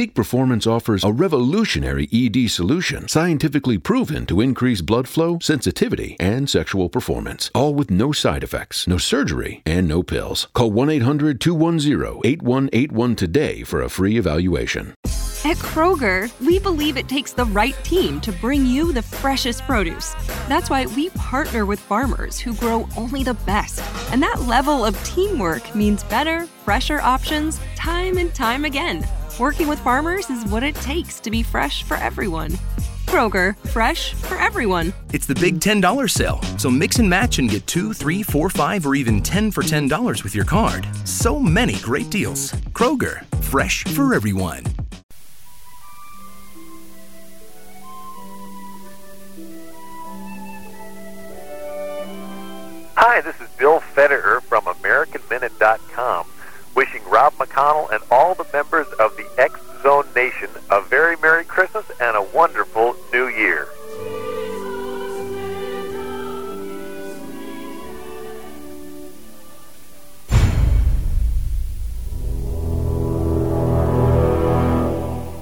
Peak Performance offers a revolutionary ED solution scientifically proven to increase blood flow, sensitivity, and sexual performance, all with no side effects, no surgery, and no pills. Call 1 800 210 8181 today for a free evaluation. At Kroger, we believe it takes the right team to bring you the freshest produce. That's why we partner with farmers who grow only the best. And that level of teamwork means better, fresher options time and time again. Working with farmers is what it takes to be fresh for everyone. Kroger, fresh for everyone. It's the big $10 sale, so mix and match and get two, three, four, five, or even 10 for $10 with your card. So many great deals. Kroger, fresh for everyone. Hi, this is Bill Federer from AmericanMinute.com, wishing Rob McConnell and all the members of the X Zone Nation a very Merry Christmas and a wonderful New Year.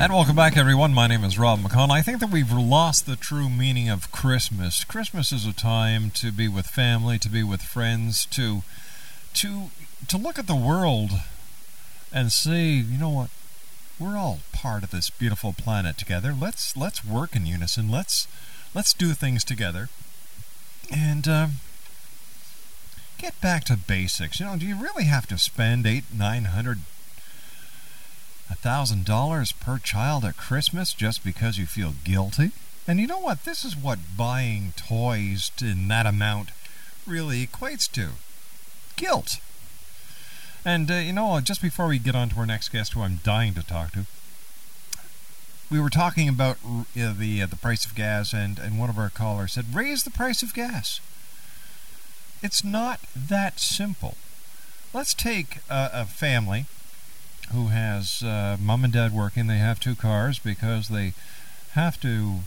And welcome back, everyone. My name is Rob McConnell. I think that we've lost the true meaning of Christmas. Christmas is a time to be with family, to be with friends, to to to look at the world and say, you know what, we're all part of this beautiful planet together. Let's let's work in unison. Let's let's do things together, and um, get back to basics. You know, do you really have to spend eight, nine hundred a thousand dollars per child at Christmas just because you feel guilty? And you know what? This is what buying toys in that amount really equates to guilt. And uh, you know, just before we get on to our next guest, who I'm dying to talk to, we were talking about uh, the uh, the price of gas, and and one of our callers said, "Raise the price of gas." It's not that simple. Let's take a family who has uh, mom and dad working. They have two cars because they have to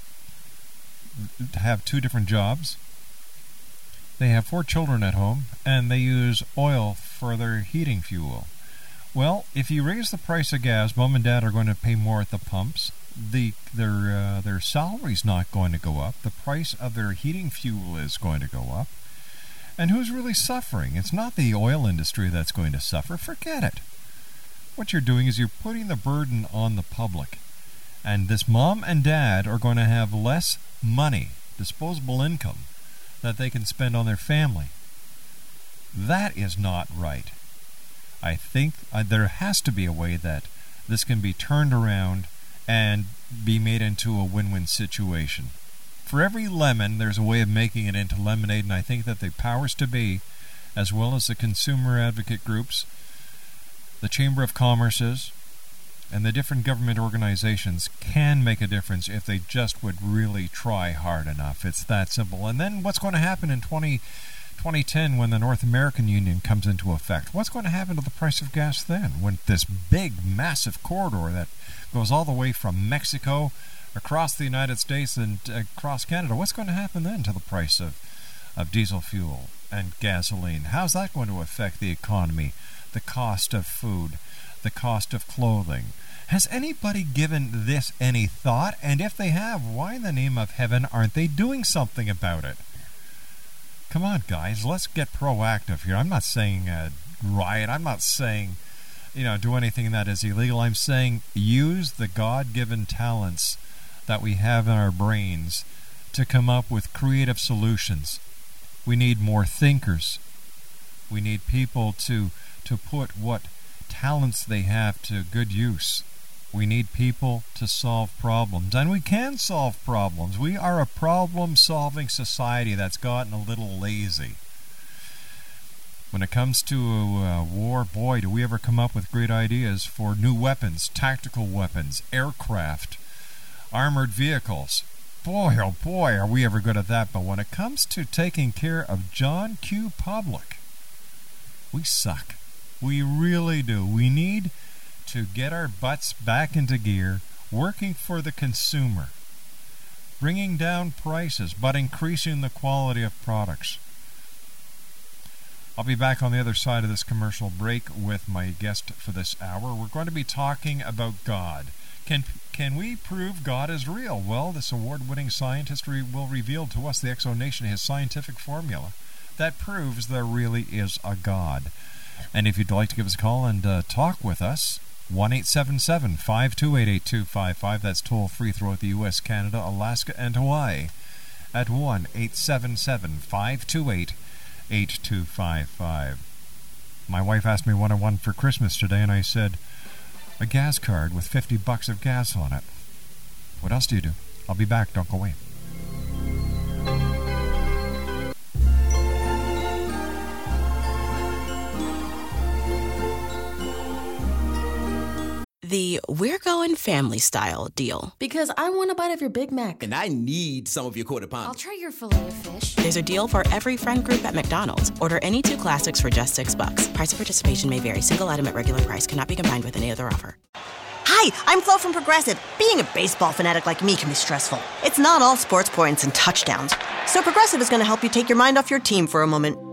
have two different jobs. They have four children at home, and they use oil for their heating fuel. Well, if you raise the price of gas, mom and dad are going to pay more at the pumps. The their uh, their salary's not going to go up. The price of their heating fuel is going to go up. And who's really suffering? It's not the oil industry that's going to suffer. Forget it. What you're doing is you're putting the burden on the public. And this mom and dad are going to have less money, disposable income, that they can spend on their family. That is not right. I think uh, there has to be a way that this can be turned around and be made into a win win situation. For every lemon, there's a way of making it into lemonade, and I think that the powers to be, as well as the consumer advocate groups, the Chamber of Commerce's, and the different government organizations can make a difference if they just would really try hard enough. It's that simple. And then what's going to happen in 20, 2010 when the North American Union comes into effect? What's going to happen to the price of gas then when this big, massive corridor that goes all the way from Mexico across the United States and uh, across Canada, what's going to happen then to the price of, of diesel fuel and gasoline? How's that going to affect the economy, the cost of food, the cost of clothing? Has anybody given this any thought? And if they have, why in the name of heaven aren't they doing something about it? Come on, guys, let's get proactive here. I'm not saying uh, riot. I'm not saying, you know, do anything that is illegal. I'm saying use the God given talents that we have in our brains to come up with creative solutions. We need more thinkers. We need people to, to put what talents they have to good use. We need people to solve problems, and we can solve problems. We are a problem solving society that's gotten a little lazy. When it comes to uh, war, boy, do we ever come up with great ideas for new weapons, tactical weapons, aircraft, armored vehicles. Boy, oh boy, are we ever good at that. But when it comes to taking care of John Q. Public, we suck. We really do. We need to get our butts back into gear, working for the consumer, bringing down prices, but increasing the quality of products. I'll be back on the other side of this commercial break with my guest for this hour. We're going to be talking about God. Can can we prove God is real? Well, this award-winning scientist re- will reveal to us, the X Zone Nation, his scientific formula that proves there really is a God. And if you'd like to give us a call and uh, talk with us, 1 877 528 8255. That's toll free throughout the U.S., Canada, Alaska, and Hawaii at 1 877 528 8255. My wife asked me what I wanted for Christmas today, and I said, a gas card with 50 bucks of gas on it. What else do you do? I'll be back. Don't go away. We're Going Family Style deal. Because I want a bite of your Big Mac. And I need some of your quarter pound. I'll try your filet of fish. There's a deal for every friend group at McDonald's. Order any two classics for just six bucks. Price of participation may vary. Single item at regular price cannot be combined with any other offer. Hi, I'm Flo from Progressive. Being a baseball fanatic like me can be stressful. It's not all sports points and touchdowns. So Progressive is going to help you take your mind off your team for a moment.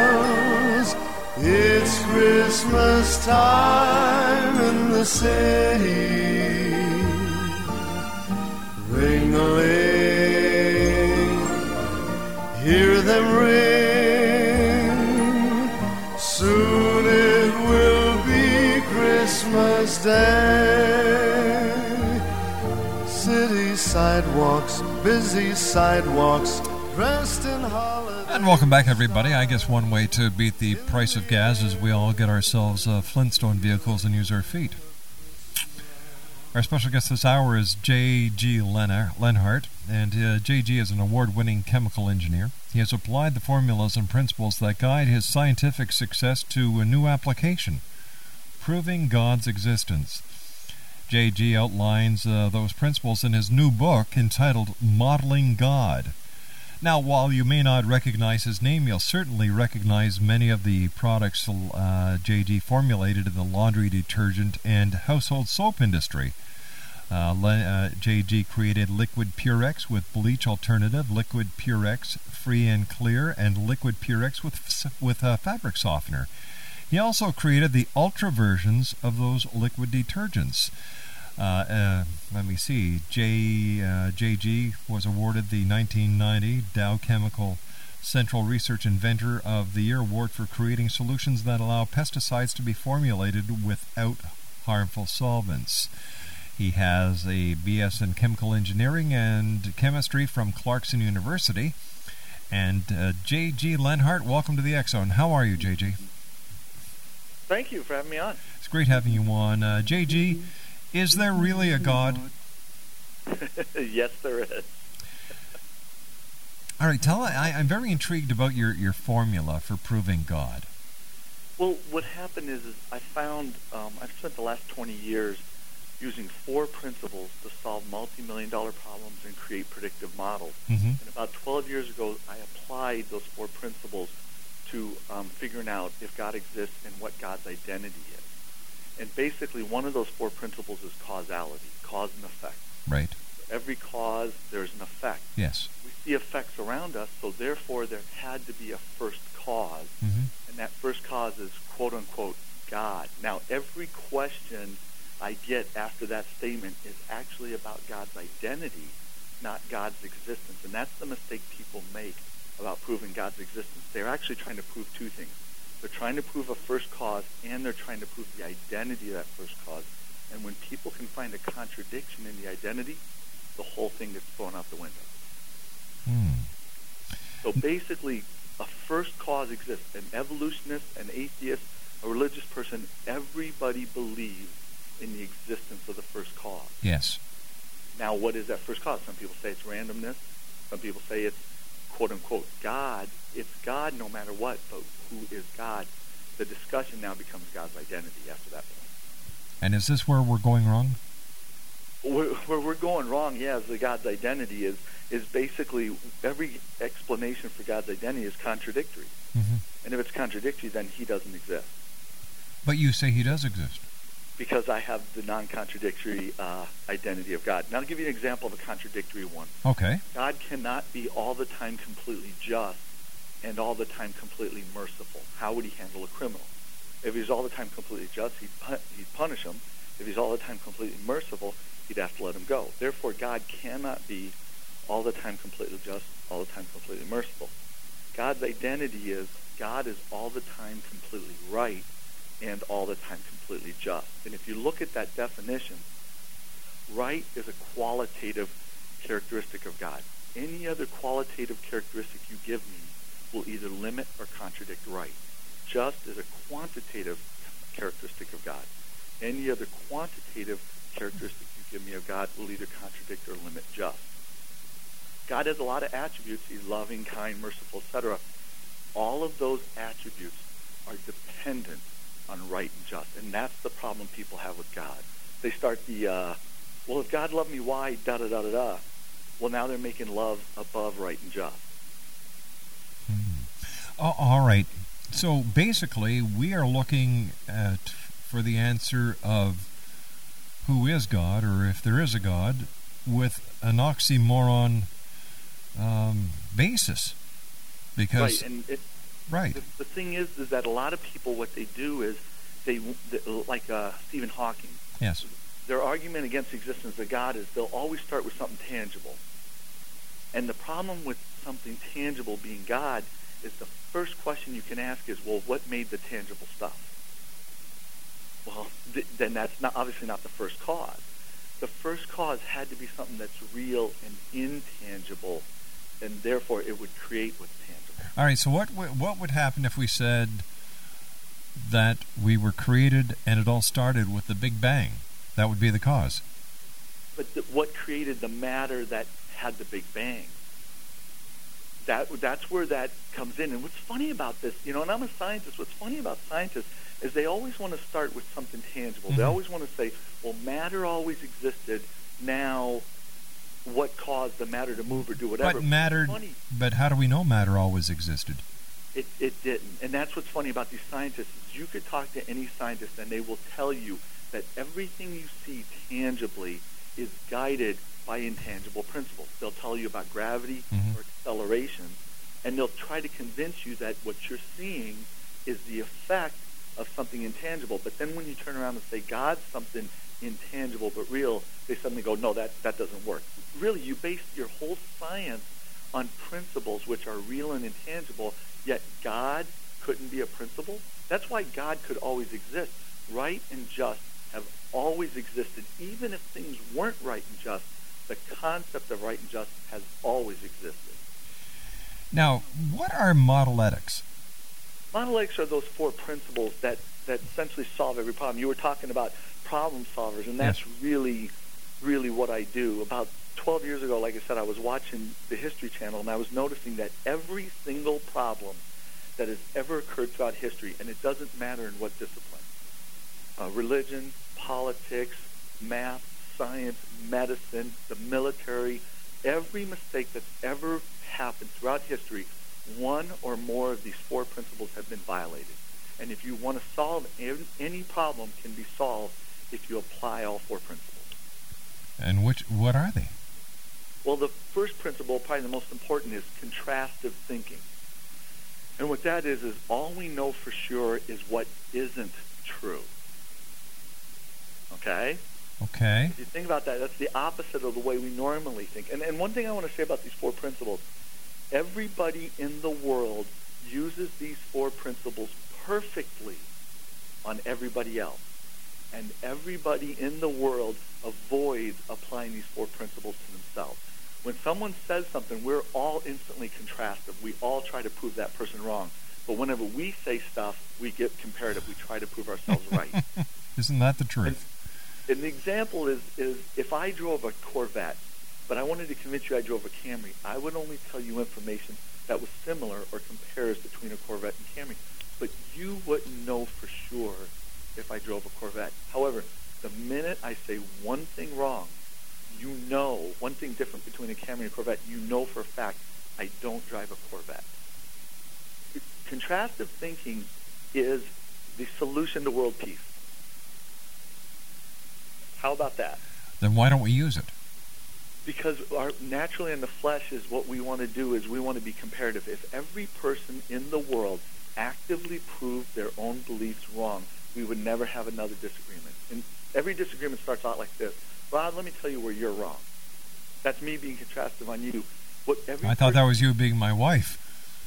Christmas time in the city. Ring a ling, hear them ring. Soon it will be Christmas Day. City sidewalks, busy sidewalks. And welcome back, everybody. I guess one way to beat the price of gas is we all get ourselves uh, Flintstone vehicles and use our feet. Our special guest this hour is J.G. Lenhart, and uh, J.G. is an award winning chemical engineer. He has applied the formulas and principles that guide his scientific success to a new application, proving God's existence. J.G. outlines uh, those principles in his new book entitled Modeling God. Now, while you may not recognize his name, you'll certainly recognize many of the products uh, JG formulated in the laundry detergent and household soap industry. Uh, uh, JG created Liquid Purex with bleach alternative, Liquid Purex free and clear, and Liquid Purex with with a fabric softener. He also created the ultra versions of those liquid detergents. Uh, uh, let me see. J, uh, JG was awarded the 1990 Dow Chemical Central Research Inventor of the Year award for creating solutions that allow pesticides to be formulated without harmful solvents. He has a BS in chemical engineering and chemistry from Clarkson University. And uh, J.G. Lenhart, welcome to the Zone. How are you, J.G.? Thank you for having me on. It's great having you on. Uh, J.G., is there really a God? yes, there is. All right, tell I, I'm very intrigued about your, your formula for proving God. Well, what happened is, is I found um, I've spent the last 20 years using four principles to solve multi-million dollar problems and create predictive models. Mm-hmm. And about 12 years ago, I applied those four principles to um, figuring out if God exists and what God's identity is. And basically, one of those four principles is causality, cause and effect. Right. Every cause, there's an effect. Yes. We see effects around us, so therefore there had to be a first cause, mm-hmm. and that first cause is quote unquote God. Now, every question I get after that statement is actually about God's identity, not God's existence. And that's the mistake people make about proving God's existence. They're actually trying to prove two things. They're trying to prove a first cause, and they're trying to prove the identity of that first cause. And when people can find a contradiction in the identity, the whole thing gets thrown out the window. Hmm. So basically, a first cause exists. An evolutionist, an atheist, a religious person, everybody believes in the existence of the first cause. Yes. Now, what is that first cause? Some people say it's randomness. Some people say it's quote unquote God. It's God no matter what, but who is God? The discussion now becomes God's identity after that point. And is this where we're going wrong? Where, where we're going wrong, yeah, is the God's identity is is basically every explanation for God's identity is contradictory. Mm-hmm. And if it's contradictory, then He doesn't exist. But you say He does exist. Because I have the non-contradictory uh, identity of God. Now, I'll give you an example of a contradictory one. Okay. God cannot be all the time completely just and all the time completely merciful. How would He handle a criminal? If He's all the time completely just, He'd, pu- he'd punish him. If He's all the time completely merciful, He'd have to let him go. Therefore, God cannot be all the time completely just, all the time completely merciful. God's identity is God is all the time completely right and all the time completely just. And if you look at that definition, right is a qualitative characteristic of God. Any other qualitative characteristic you give me will either limit or contradict right. Just is a quantitative characteristic of God. Any other quantitative characteristic you give me of God will either contradict or limit just. God has a lot of attributes. He's loving, kind, merciful, etc. All of those attributes are dependent on right and just. And that's the problem people have with God. They start the, uh, well, if God loved me, why, da da da da da. Well, now they're making love above right and just. Mm-hmm. Oh, all right. So basically, we are looking at for the answer of who is God, or if there is a God, with an oxymoron um, basis. Because right, and it, right. The, the, thing is, is that a lot of people, what they do is they, like uh, Stephen Hawking. Yes. Their argument against the existence of God is they'll always start with something tangible. And the problem with something tangible being God is the first question you can ask is, well, what made the tangible stuff? Well, th- then that's not obviously not the first cause. The first cause had to be something that's real and intangible, and therefore it would create what's tangible. All right. So what what would happen if we said that we were created and it all started with the Big Bang? That would be the cause. But th- what created the matter that had the Big Bang? That that's where that comes in. And what's funny about this, you know, and I'm a scientist. What's funny about scientists is they always want to start with something tangible. Mm-hmm. They always want to say, well, matter always existed. Now, what caused the matter to move or do whatever? But matter, but how do we know matter always existed? It, it didn't. And that's what's funny about these scientists is you could talk to any scientist and they will tell you that everything you see tangibly is guided by intangible principles. They'll tell you about gravity mm-hmm. or acceleration, and they'll try to convince you that what you're seeing is the effect of something intangible. But then when you turn around and say God's something intangible but real, they suddenly go, no, that, that doesn't work. Really, you base your whole science on principles which are real and intangible, yet God couldn't be a principle? That's why God could always exist. Right and just have always existed. Even if things weren't right and just, the concept of right and just has always existed. Now, what are modeletics? Modeletics are those four principles that, that essentially solve every problem. You were talking about problem solvers, and that's Yes. really, really what I do. About 12 years ago, like I said, I was watching the History Channel, and I was noticing that every single problem that has ever occurred throughout history, and it doesn't matter in what discipline, uh, religion, politics, math, science, medicine, the military, every mistake that's ever happened throughout history, one or more of these four principles have been violated. And if you want to solve an- any problem can be solved if you apply all four principles. And which what are they? Well, the first principle, probably the most important, is contrastive thinking. And what that is, is all we know for sure is what isn't true. Okay? Okay. If you think about that, that's the opposite of the way we normally think. And, and one thing I want to say about these four principles everybody in the world uses these four principles perfectly on everybody else. And everybody in the world avoids applying these four principles to themselves. When someone says something, we're all instantly contrastive. We all try to prove that person wrong. But whenever we say stuff, we get comparative. We try to prove ourselves right. Isn't that the truth? And the example is, is if I drove a Corvette, but I wanted to convince you I drove a Camry, I would only tell you information that was similar or compares between a Corvette and Camry. But you wouldn't know for sure if I drove a Corvette. However, the minute I say one thing wrong, you know one thing different between a Camry and a Corvette, you know for a fact I don't drive a Corvette. Contrastive thinking is the solution to world peace. How about that? Then why don't we use it? Because our naturally in the flesh is what we want to do is we want to be comparative. If every person in the world actively proved their own beliefs wrong, we would never have another disagreement. And every disagreement starts out like this. Rob, let me tell you where you're wrong. That's me being contrastive on you. What every I thought that was you being my wife.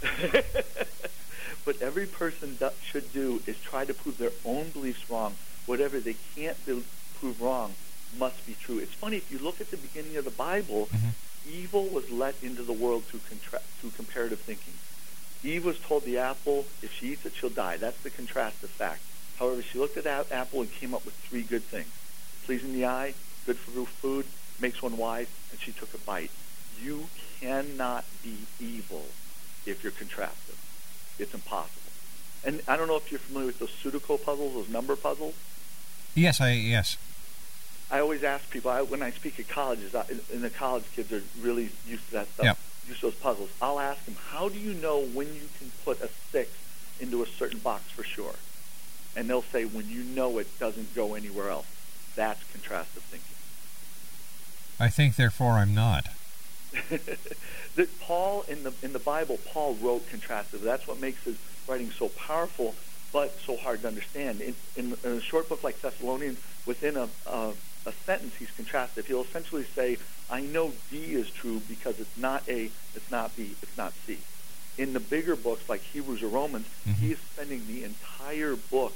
what every person should do is try to prove their own beliefs wrong. Whatever they can't be, prove wrong must be true. It's funny if you look at the beginning of the Bible, mm-hmm. evil was let into the world through contra- through comparative thinking. Eve was told the apple, if she eats it, she'll die. That's the contrastive fact. However, she looked at that apple and came up with three good things: pleasing the eye, good for food, makes one wise, and she took a bite. You cannot be evil if you're contrastive. It's impossible. And I don't know if you're familiar with those Sudoku puzzles, those number puzzles. Yes, I yes. I always ask people I, when I speak at colleges, I, and the college kids are really used to that stuff, Yep. Used to those puzzles. I'll ask them, how do you know when you can put a six into a certain box for sure? And they'll say, when you know it doesn't go anywhere else. That's contrastive thinking. I think therefore I'm not. that Paul in the in the Bible, Paul wrote contrastive. That's what makes his writing so powerful, but so hard to understand. In, in, in a short book like Thessalonians, within a, a a sentence, he's contrastive. He'll essentially say, "I know D is true because it's not A, it's not B, it's not C." In the bigger books like Hebrews or Romans, mm-hmm. he is spending the entire book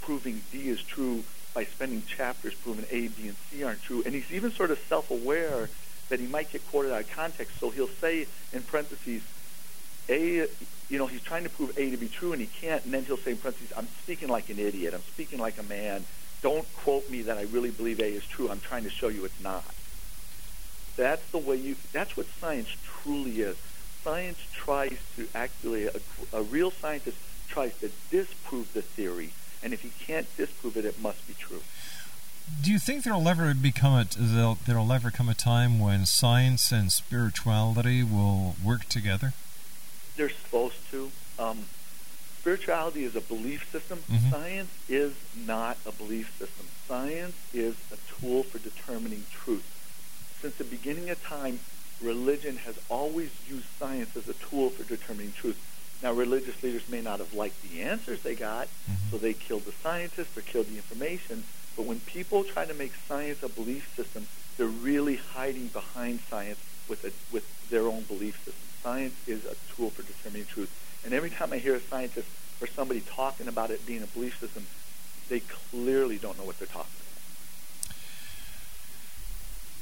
proving D is true by spending chapters proving A, B, and C aren't true. And he's even sort of self-aware that he might get quoted out of context. So he'll say in parentheses, A, you know, he's trying to prove A to be true and he can't. And then he'll say in parentheses, I'm speaking like an idiot. I'm speaking like a man. Don't quote me that I really believe A is true. I'm trying to show you it's not. That's the way you, that's what science truly is. Science tries to actually, a, a real scientist tries to disprove the theory. And if he can't disprove it, it must be true. Do you think there'll ever become a there'll, there'll ever come a time when science and spirituality will work together? They're supposed to. Um, spirituality is a belief system. Mhm. Science is not a belief system. Science is a tool for determining truth. Since the beginning of time, religion has always used science as a tool for determining truth. Now, religious leaders may not have liked the answers they got, so they killed the scientists or killed the information. But when people try to make science a belief system, they're really hiding behind science with a, with their own belief system. Science is a tool for determining truth. And every time I hear a scientist or somebody talking about it being a belief system, they clearly don't know what they're talking about.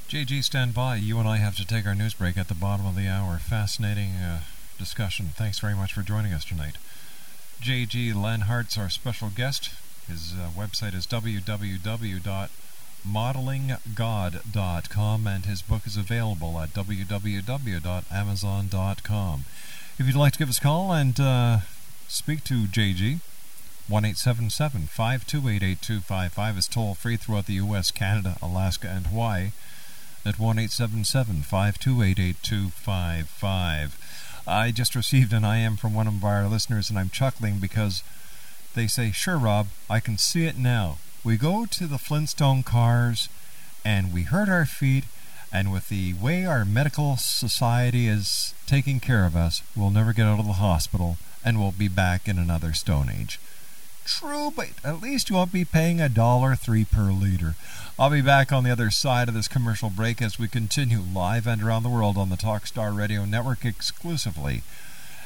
JG, stand by. You and I have to take our news break at the bottom of the hour. Fascinating uh, discussion. Thanks very much for joining us tonight. JG Lenhart's our special guest. His uh, website is www.modelinggod.com, and his book is available at www.amazon.com. If you'd like to give us a call and uh, speak to JG, 1 528 8255 is toll free throughout the U.S., Canada, Alaska, and Hawaii at 1 528 8255. I just received an IM from one of our listeners, and I'm chuckling because they say, Sure, Rob, I can see it now. We go to the Flintstone cars and we hurt our feet, and with the way our medical society is taking care of us, we'll never get out of the hospital and we'll be back in another Stone Age. True, but at least you won't be paying a dollar three per liter. I'll be back on the other side of this commercial break as we continue live and around the world on the Talkstar Radio Network exclusively.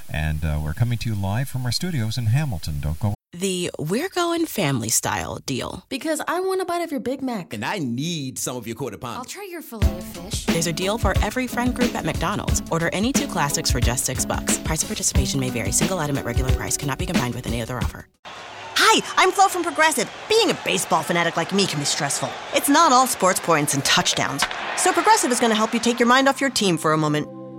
And uh, we're coming to you live from our studios in Hamilton. Don't go. The We're Going Family Style deal. Because I want a bite of your Big Mac. And I need some of your quarter pound. I'll try your filet of fish. There's a deal for every friend group at McDonald's. Order any two classics for just six bucks. Price of participation may vary. Single item at regular price cannot be combined with any other offer. Hi, I'm Flo from Progressive. Being a baseball fanatic like me can be stressful. It's not all sports points and touchdowns. So Progressive is going to help you take your mind off your team for a moment.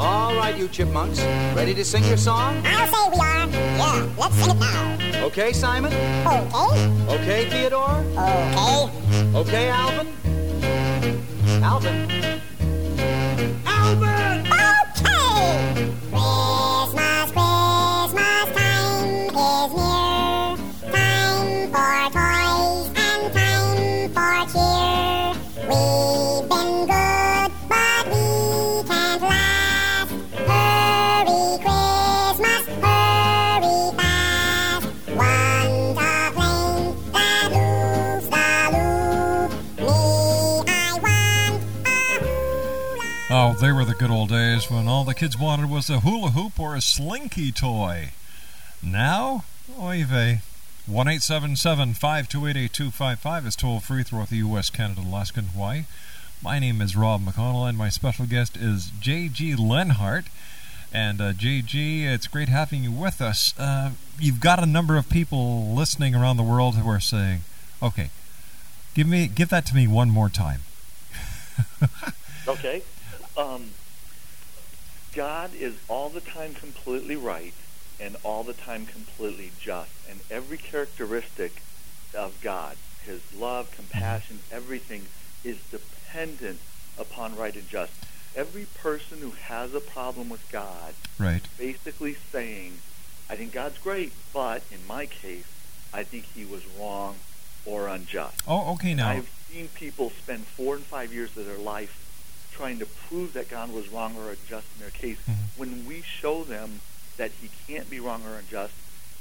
All right, you chipmunks, ready to sing your song? I'll say we are. Yeah, let's sing it now. Okay, Simon? Okay. Okay, Theodore? Okay. Okay, Alvin? Alvin? Alvin! They were the good old days when all the kids wanted was a hula hoop or a slinky toy. Now, oy vey. 1 528 is toll free throughout the U.S., Canada, Alaska, and Hawaii. My name is Rob McConnell, and my special guest is J.G. Lenhart. And uh, JG, it's great having you with us. Uh, you've got a number of people listening around the world who are saying, "Okay, give me, give that to me one more time." Okay. Um, God is all the time completely right and all the time completely just. And every characteristic of God, his love, compassion, everything is dependent upon right and just. Every person who has a problem with God Right. basically saying, I think God's great, but in my case, I think he was wrong or unjust. Oh, okay. Now, I've seen people spend four and five years of their life trying to prove that God was wrong or unjust in their case. Mm-hmm. When we show them that He can't be wrong or unjust,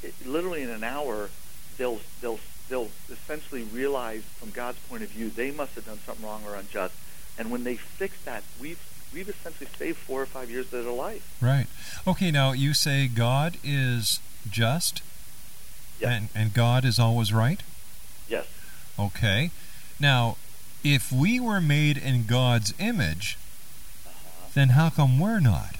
it, literally in an hour, they'll they'll they'll essentially realize from God's point of view they must have done something wrong or unjust. And when they fix that, we've we've essentially saved four or five years of their life. Right. Okay, now you say God is just Yes. and, and God is always right? Yes. Okay. Now, if we were made in God's image, then how come we're not?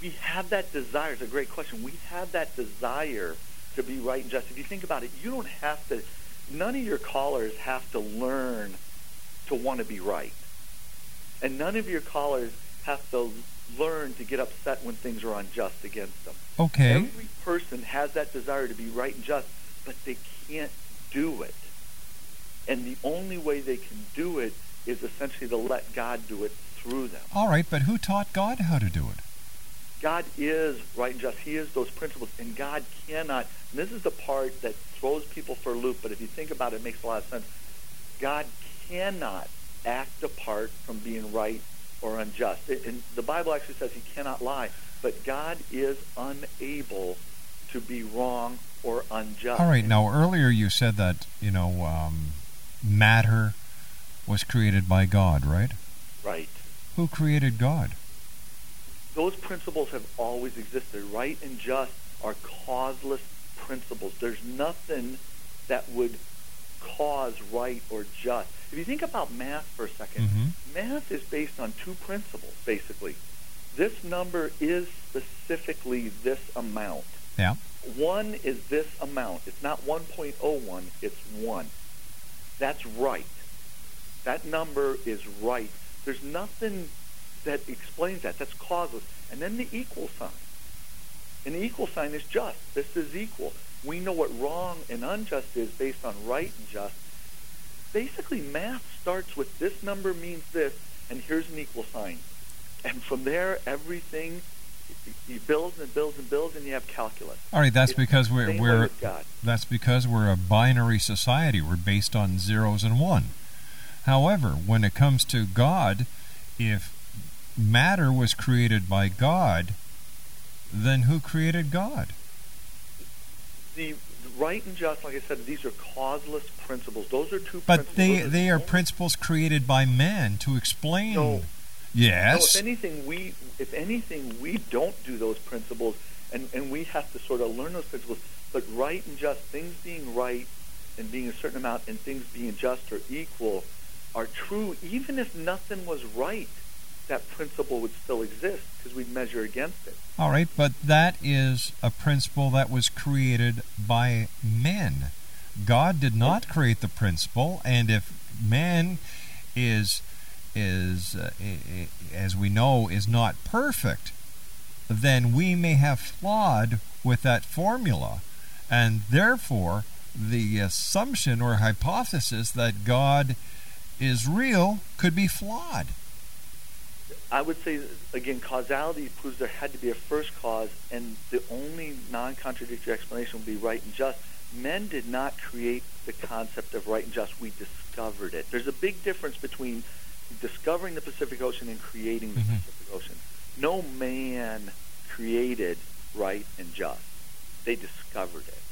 we have that desire. It's a great question. We have that desire to be right and just. If you think about it, you don't have to. None of your callers have to learn to want to be right, and none of your callers have to learn to get upset when things are unjust against them. Okay. Every person has that desire to be right and just, but they can't do it. And the only way they can do it is essentially to let God do it through them. All right, but who taught God how to do it? God is right and just. He is those principles, and God cannot. And this is the part that throws people for a loop. But if you think about it, it makes a lot of sense. God cannot act apart from being right or unjust. It, and the Bible actually says He cannot lie. But God is unable to be wrong or unjust. All right. Now, earlier you said that you know um, matter was created by God, right? Right. Who created God? Those principles have always existed. Right and just are causeless principles. There's nothing that would cause right or just. If you think about math for a 2nd Mm-hmm. math is based on two principles, basically. This number is specifically this amount. Yeah. One is this amount. It's not 1.01, it's 1. That's right. That number is right. There's nothing that explains that. That's causeless. And then the equal sign. The equal sign is just. This is equal. We know what wrong and unjust is based on right and just. Basically, math starts with this number means this, and here's an equal sign. And from there, everything you build and builds and builds, and you have calculus. All right, that's It's because we're we're God. that's because we're a binary society. We're based on zeros and one. However, when it comes to God, if matter was created by God, then who created God? the right and just, like I said, these are causeless principles. Those are two But principles. they they are principles created by man to explain. No. Yes. No, if anything, we if anything we don't do those principles, and and we have to sort of learn those principles. But right and just, things being right and being a certain amount, and things being just or equal, are true. Even if nothing was right, that principle would still exist because we'd measure against it. All right, but that is a principle that was created by men. God did not create the principle, and if man is is uh, as we know is not perfect, then we may have flawed with that formula, and therefore the assumption or hypothesis that God is real could be flawed. I would say again, causality proves there had to be a first cause, and the only non-contradictory explanation would be right and just. Men did not create the concept of right and just; we discovered it. There's a big difference between discovering the Pacific Ocean and creating the Mhm. Pacific Ocean. No man created right and just; they discovered it.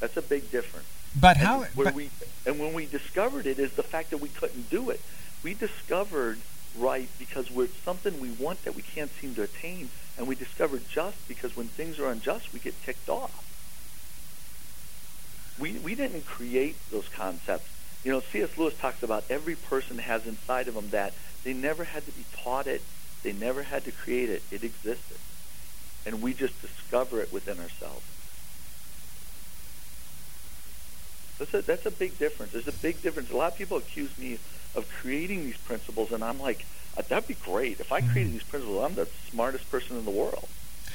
That's a big difference. But And how? Where but- we, and when we discovered it is the fact that we couldn't do it. We discovered right because we're something we want that we can't seem to attain, and we discovered just because when things are unjust, we get ticked off. We we didn't create those concepts. You know, C.S. Lewis talks about every person has inside of them that they never had to be taught it, they never had to create it. It existed, and we just discover it within ourselves. That's a, that's a big difference. There's a big difference. A lot of people accuse me of creating these principles, and I'm like, uh, that'd be great. If I created these principles, I'm the smartest person in the world.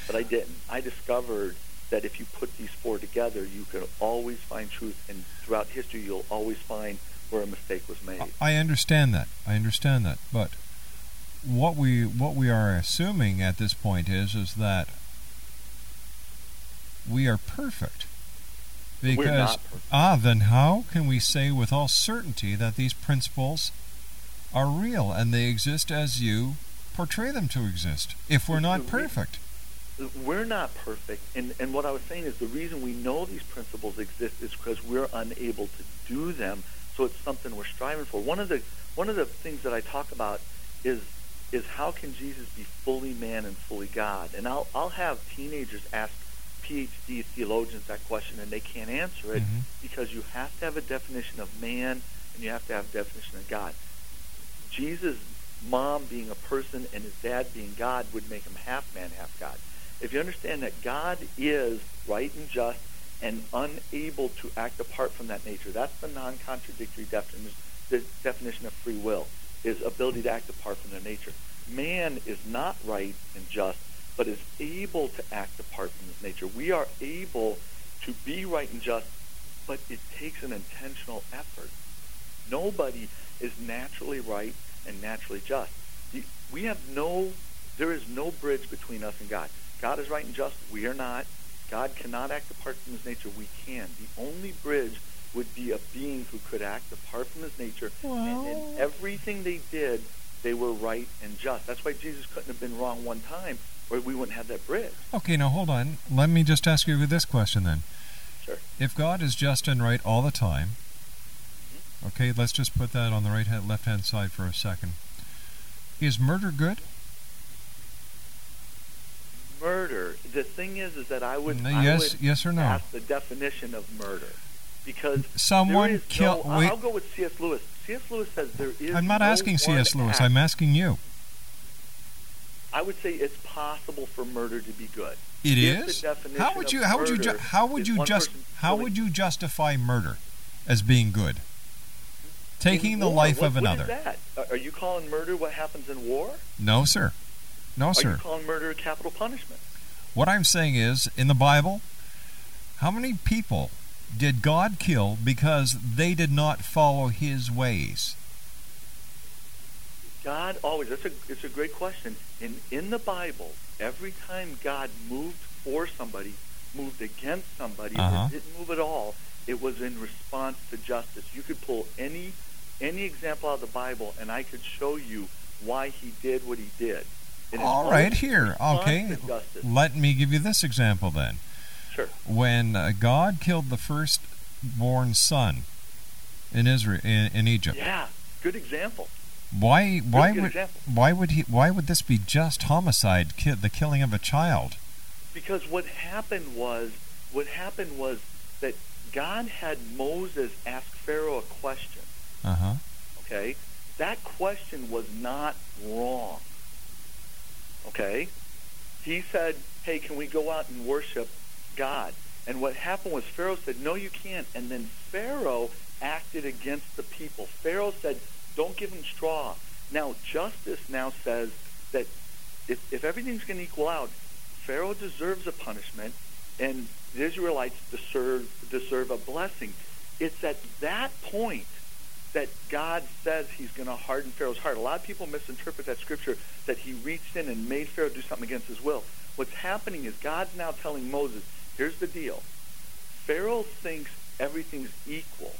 But I didn't. I discovered that if you put these four together, you can always find truth, and throughout history, you'll always find where a mistake was made. I understand that. I understand that. But what we what we are assuming at this point is is that we are perfect. We're Because not perfect. ah, then how can we say with all certainty that these principles are real and they exist as you portray them to exist? If we're not perfect. We're not perfect. And and what i was saying is the reason we know these principles exist is because we're unable to do them. So it's something we're striving for. One of the one of the things that i talk about is is how can jesus be fully man and fully god? And i'll i'll have teenagers ask phd theologians that question and they can't answer it mm-hmm. because you have to have a definition of man and you have to have a definition of god. Jesus mom being a person and his dad being god would make him half man half god if you understand that God is right and just and unable to act apart from that nature, that's the non-contradictory definition, the definition of free will, is ability to act apart from their nature. Man is not right and just, but is able to act apart from his nature. We are able to be right and just, but it takes an intentional effort. Nobody is naturally right and naturally just. We have no, there is no bridge between us and God. God is right and just. We are not. God cannot act apart from his nature. We can. The only bridge would be a being who could act apart from his nature. And in everything they did, they were right and just. That's why Jesus couldn't have been wrong one time, or we wouldn't have that bridge. Okay, now hold on. Let me just ask you this question then. Sure. If God is just and right all the time, mm-hmm. okay, let's just put that on the right hand, left hand side for a second. Is murder good? Murder. The thing is, is that I would, No, I yes- would yes or no? ask the definition of murder, because Someone there is kill- No. I'll go with C.S. Lewis. C.S. Lewis says there is. I'm not no asking C.S. Lewis. act. I'm asking you. I would say it's possible for murder to be good. It If is. How would you? How would you? Ju- how would you just? How would you justify murder as being good? Taking In the war, life what- of what is another. Are you calling murder what happens in war? No, sir. No, Are sir. you calling murder capital punishment? What I'm saying is, in the Bible, how many people did God kill because they did not follow His ways? God always. That's a. It's a great question. In in the Bible, every time God moved for somebody, moved against somebody, Uh-huh. or didn't move at all, it was in response to justice. You could pull any any example out of the Bible, and I could show you why He did what He did. All right, here. Okay. Let me give you this example then. Sure. When uh, God killed the firstborn son in Israel in, in Egypt, Yeah. Good example. why why good would example. why would he why would this be just homicide, ki- the killing of a child? Because what happened was, what happened was that God had Moses ask Pharaoh a question. Uh huh. Okay, that question was not wrong. Okay, he said, "Hey, can we go out and worship God?" And what happened was Pharaoh said, "No, you can't." And then Pharaoh acted against the people. Pharaoh said, "Don't give them straw." Now justice now says that if, if everything's going to equal out, Pharaoh deserves a punishment, and the Israelites deserve deserve a blessing. It's at that point that God says He's going to harden Pharaoh's heart. A lot of people misinterpret that scripture that He reached in and made Pharaoh do something against His will. What's happening is God's now telling Moses, "Here's the deal. Pharaoh thinks everything's equal,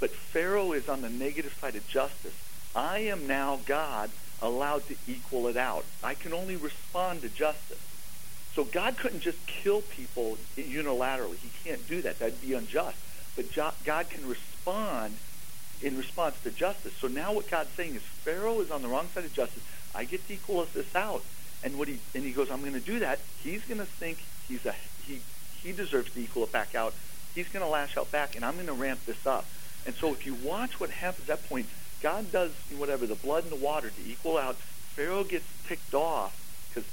but Pharaoh is on the negative side of justice. I am now God, allowed to equal it out. I can only respond to justice." So God couldn't just kill people unilaterally. He can't do that. That'd be unjust. But God can respond in response to justice. So now what God's saying is Pharaoh is on the wrong side of justice. I get to equal this out. And what he and he goes, I'm going to do that. He's going to think he's a he he deserves to equal it back out. He's going to lash out back, and I'm going to ramp this up. And so if you watch what happens at that point, God does whatever the blood and the water to equal out. Pharaoh gets ticked off because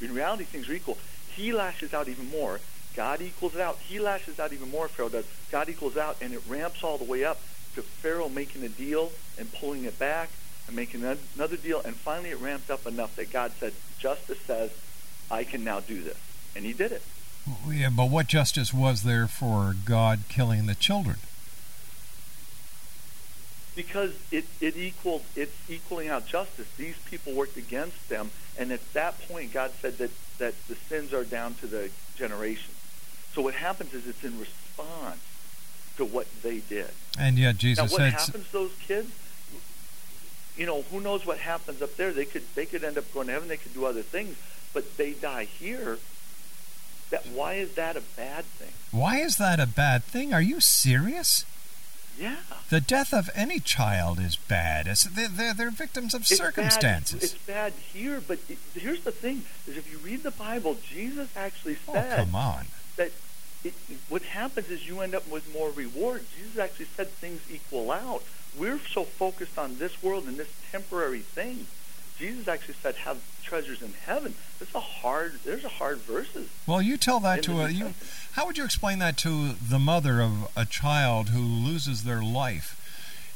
in reality things are equal. He lashes out even more. God equals it out. He lashes out even more. Pharaoh does. God equals out, and it ramps all the way up to Pharaoh making a deal and pulling it back and making another deal, and finally it ramped up enough that God said, "Justice says, I can now do this," and He did it. Yeah, but what justice was there for God killing the children? because it, it equaled it's equaling out justice. These people worked against them, and at that point, God said that that the sins are down to the generation. So what happens is it's in response to what they did. And yet Jesus now, what said, happens to those kids? You know, who knows what happens up there? They could they could end up going to heaven. They could do other things, but they die here. That why is that a bad thing? "Why is that a bad thing? Are you serious? Yeah. The death of any child is bad. It's, they're, they're, they're victims of It's circumstances." Bad, it's bad here, but it, here's the thing: is if you read the Bible, Jesus actually oh, come on. that it, what happens is you end up with more reward. Jesus actually said things equal out. We're so focused on this world and this temporary thing. Jesus actually said, "Have treasures in heaven." It's a hard. There's a hard verses. Well, you tell that to a you. How would you explain that to the mother of a child who loses their life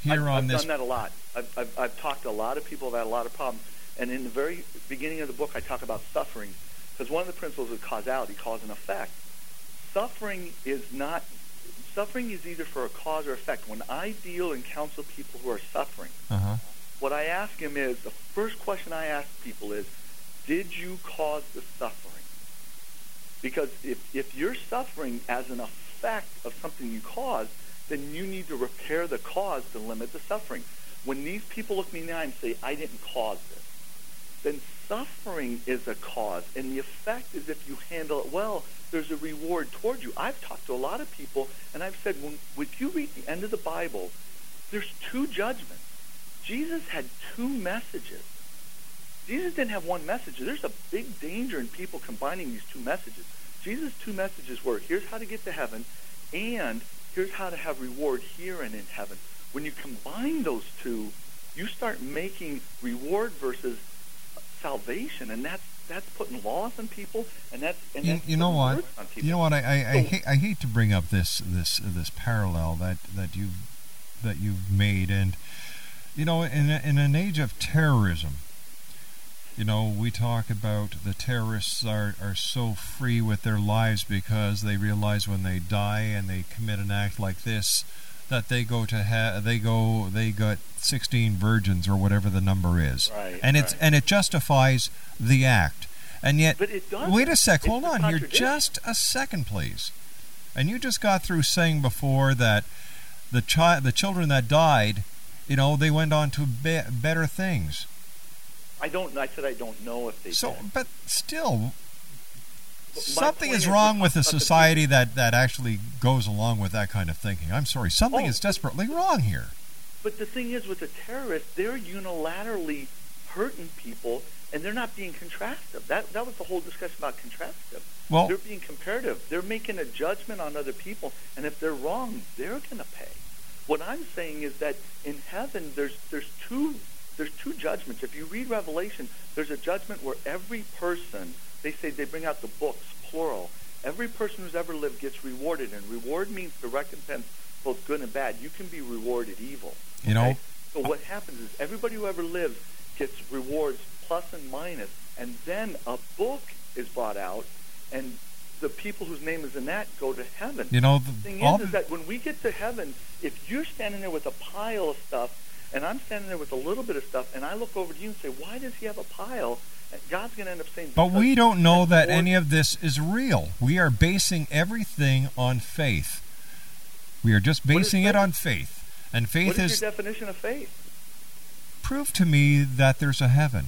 here I've, on I've this? done that a lot. I've, I've, I've talked to a lot of people who've a lot of problems. And in the very beginning of the book, I talk about suffering because one of the principles of causality, cause and effect. Suffering is not. Suffering is either for a cause or effect. When I deal and counsel people who are suffering, Uh-huh. what I ask them is the first question I ask people is, did you cause the suffering? Because if, if you're suffering as an effect of something you caused, then you need to repair the cause to limit the suffering. When these people look me in the eye and say, I didn't cause this, then suffering is a cause. And the effect is if you handle it well, there's a reward toward you. I've talked to a lot of people, and I've said, when, if you read the end of the Bible, there's two judgments. Jesus had two messages. Jesus didn't have one message. There's a big danger in people combining these two messages. Jesus' two messages were here's how to get to heaven, and here's how to have reward here and in heaven. When you combine those two, you start making reward versus salvation, and that's that's putting laws on people, and that's and You, that's you know what? on people. You know what? I, I, I, hate, I hate to bring up this this this parallel that that you that you've made, and you know, in a, in an age of terrorism, you know, we talk about the terrorists are are so free with their lives because they realize when they die and they commit an act like this that they go to ha- they go they got 16 virgins or whatever the number is Right, and it's right. and it justifies the act and yet But it doesn't. wait a sec It's hold on here just a second please and you just got through saying before that the child the children that died you know they went on to be- better things I don't. I said I don't know if they. so did. but still something is wrong with a society that, that actually goes along with that kind of thinking. I'm sorry, something Oh. is desperately wrong here. But the thing is, with the terrorists, they're unilaterally hurting people, and they're not being contrastive. That that was the whole discussion about contrastive. Well- they're being comparative. They're making a judgment on other people, and if they're wrong, they're going to pay. What I'm saying is that in heaven, there's there's two there's two judgments. If you read Revelation, there's a judgment where every person they say they bring out the books plural. Every person who's ever lived gets rewarded, and reward means the recompense, both good and bad. You can be rewarded evil. You know, So what happens is everybody who ever lives gets rewards plus and minus, and then a book is brought out, and the people whose name is in that go to heaven. You know, the the- thing is, is that when we get to heaven, if you're standing there with a pile of stuff, and I'm standing there with a little bit of stuff, and I look over to you and say, "Why does he have a pile?" God's going to end up saying, but we don't know that any of this is real. We are basing everything on faith. We are just basing it on faith. And faith What is is your definition of faith? prove to me that there's a heaven.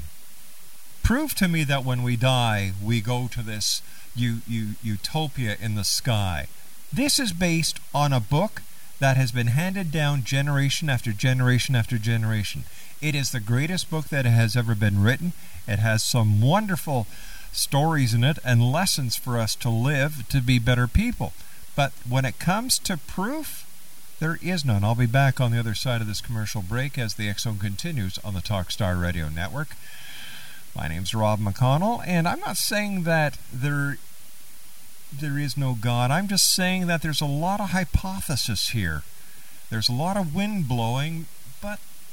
Prove to me that when we die, we go to this u- u- utopia in the sky. This is based on a book that has been handed down generation after generation after generation. It is the greatest book that has ever been written. It has some wonderful stories in it and lessons for us to live to be better people. But when it comes to proof, there is none. I'll be back on the other side of this commercial break as the Zone continues on the Talkstar Radio Network. My name's Rob McConnell, and I'm not saying that there there is no God. I'm just saying that there's a lot of hypothesis here. There's a lot of wind blowing, but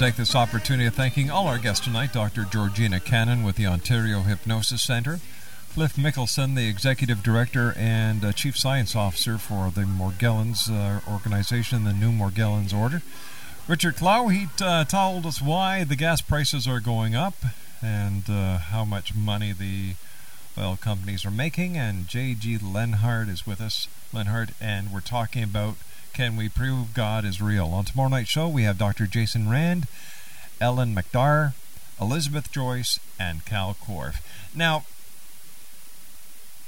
Take this opportunity of thanking all our guests tonight Dr. Georgina Cannon with the Ontario Hypnosis Center, Cliff Mickelson, the Executive Director and uh, Chief Science Officer for the Morgellons uh, organization, the New Morgellons Order. Richard Clow, he uh, told us why the gas prices are going up and uh, how much money the oil companies are making. And J.G. Lenhart is with us, Lenhart, and we're talking about can we prove God is real? On tomorrow night's show, we have Dr. Jason Rand, Ellen McDar, Elizabeth Joyce, and Kal Korff. Now,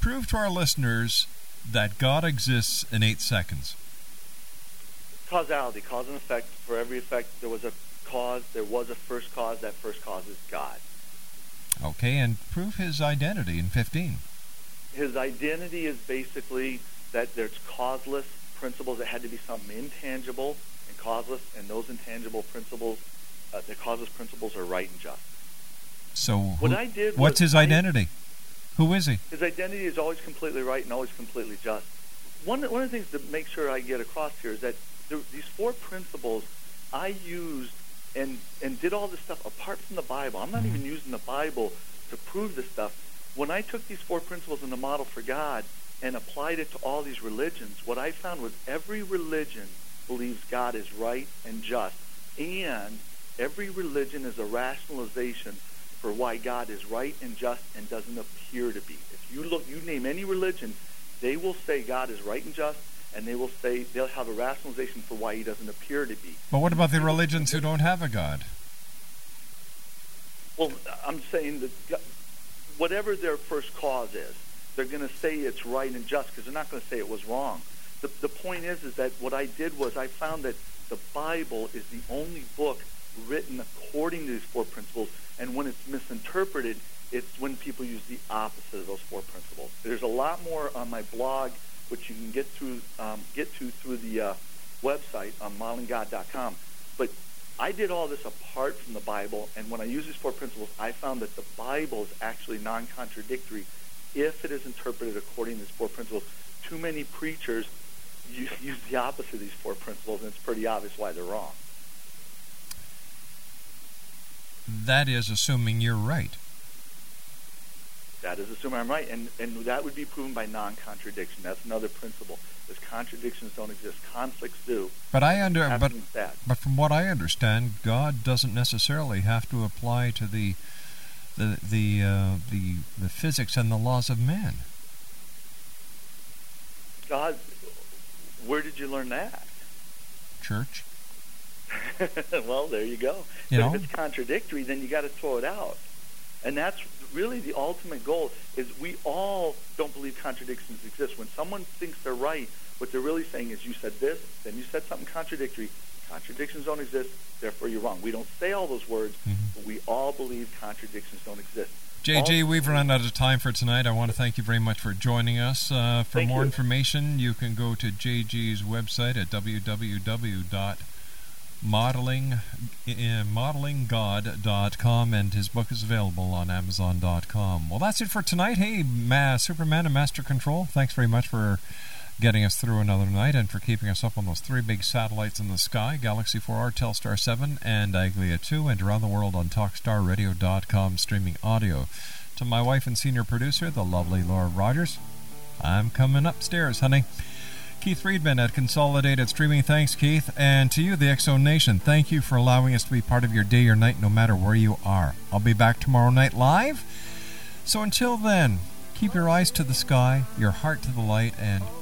prove to our listeners that God exists in eight seconds. Causality, cause and effect. For every effect, there was a cause. There was a first cause. That first cause is God. Okay, and prove his identity in 15. His identity is basically that there's causeless principles. It had to be something intangible and causeless, and those intangible principles, uh, the causeless principles, are right and just. So, What who- I did what's his I- identity? Who is he? His identity is always completely right and always completely just. One, one of the things to make sure I get across here is that there, these four principles I used and, and did all this stuff apart from the Bible. I'm not even using the Bible to prove this stuff. When I took these four principles in the model for God and applied it to all these religions, what I found was every religion believes God is right and just, and every religion is a rationalization for why God is right and just and doesn't appear to be. If you look, you name any religion, they will say God is right and just, and they will say they'll have a rationalization for why He doesn't appear to be. But what about the religions who don't have a God? Well, I'm saying that whatever their first cause is, they're going to say it's right and just because they're not going to say it was wrong. The, the point is, is that what I did was I found that the Bible is the only book written according to these four principles, and when it's misinterpreted, it's when people use the opposite of those four principles. There's a lot more on my blog, which you can get through um, get to through the uh, website on modelinggod.com. But I did all this apart from the Bible, and when I use these four principles, I found that the Bible is actually non-contradictory if it is interpreted according to these four principles. Too many preachers use, use the opposite of these four principles, and it's pretty obvious why they're wrong. That is assuming you're right. That is assuming I'm right, and and that would be proven by non-contradiction. That's another principle. Is contradictions don't exist, conflicts do. But I under but but from what I understand, God doesn't necessarily have to apply to the the the uh, the the physics and the laws of man. God, where did you learn that? Church. well, there you go. You but know? if it's contradictory, then you got to throw it out. And that's really the ultimate goal. Is we all don't believe contradictions exist. When someone thinks they're right, what they're really saying is, you said this, then you said something contradictory. Contradictions don't exist, therefore you're wrong. We don't say all those words, Mm-hmm. but we all believe contradictions don't exist. JJ, All- we've run out of time for tonight. I want to thank you very much for joining us. Uh, for Thank more you. information, you can go to JG's website at www.modeling uh, modelinggod.com, and his book is available on Amazon.com. Well, that's it for tonight. Hey, Ma- Superman and Master Control, thanks very much for getting us through another night and for keeping us up on those three big satellites in the sky Galaxy 4R, Telstar 7, and Aglia 2, and around the world on TalkStarRadio.com streaming audio. To my wife and senior producer, the lovely Laura Rogers, I'm coming upstairs, honey. Keith Friedman at Consolidated Streaming. Thanks, Keith. And to you, the Exo Nation, thank you for allowing us to be part of your day or night, no matter where you are. I'll be back tomorrow night live. So until then, keep your eyes to the sky, your heart to the light, and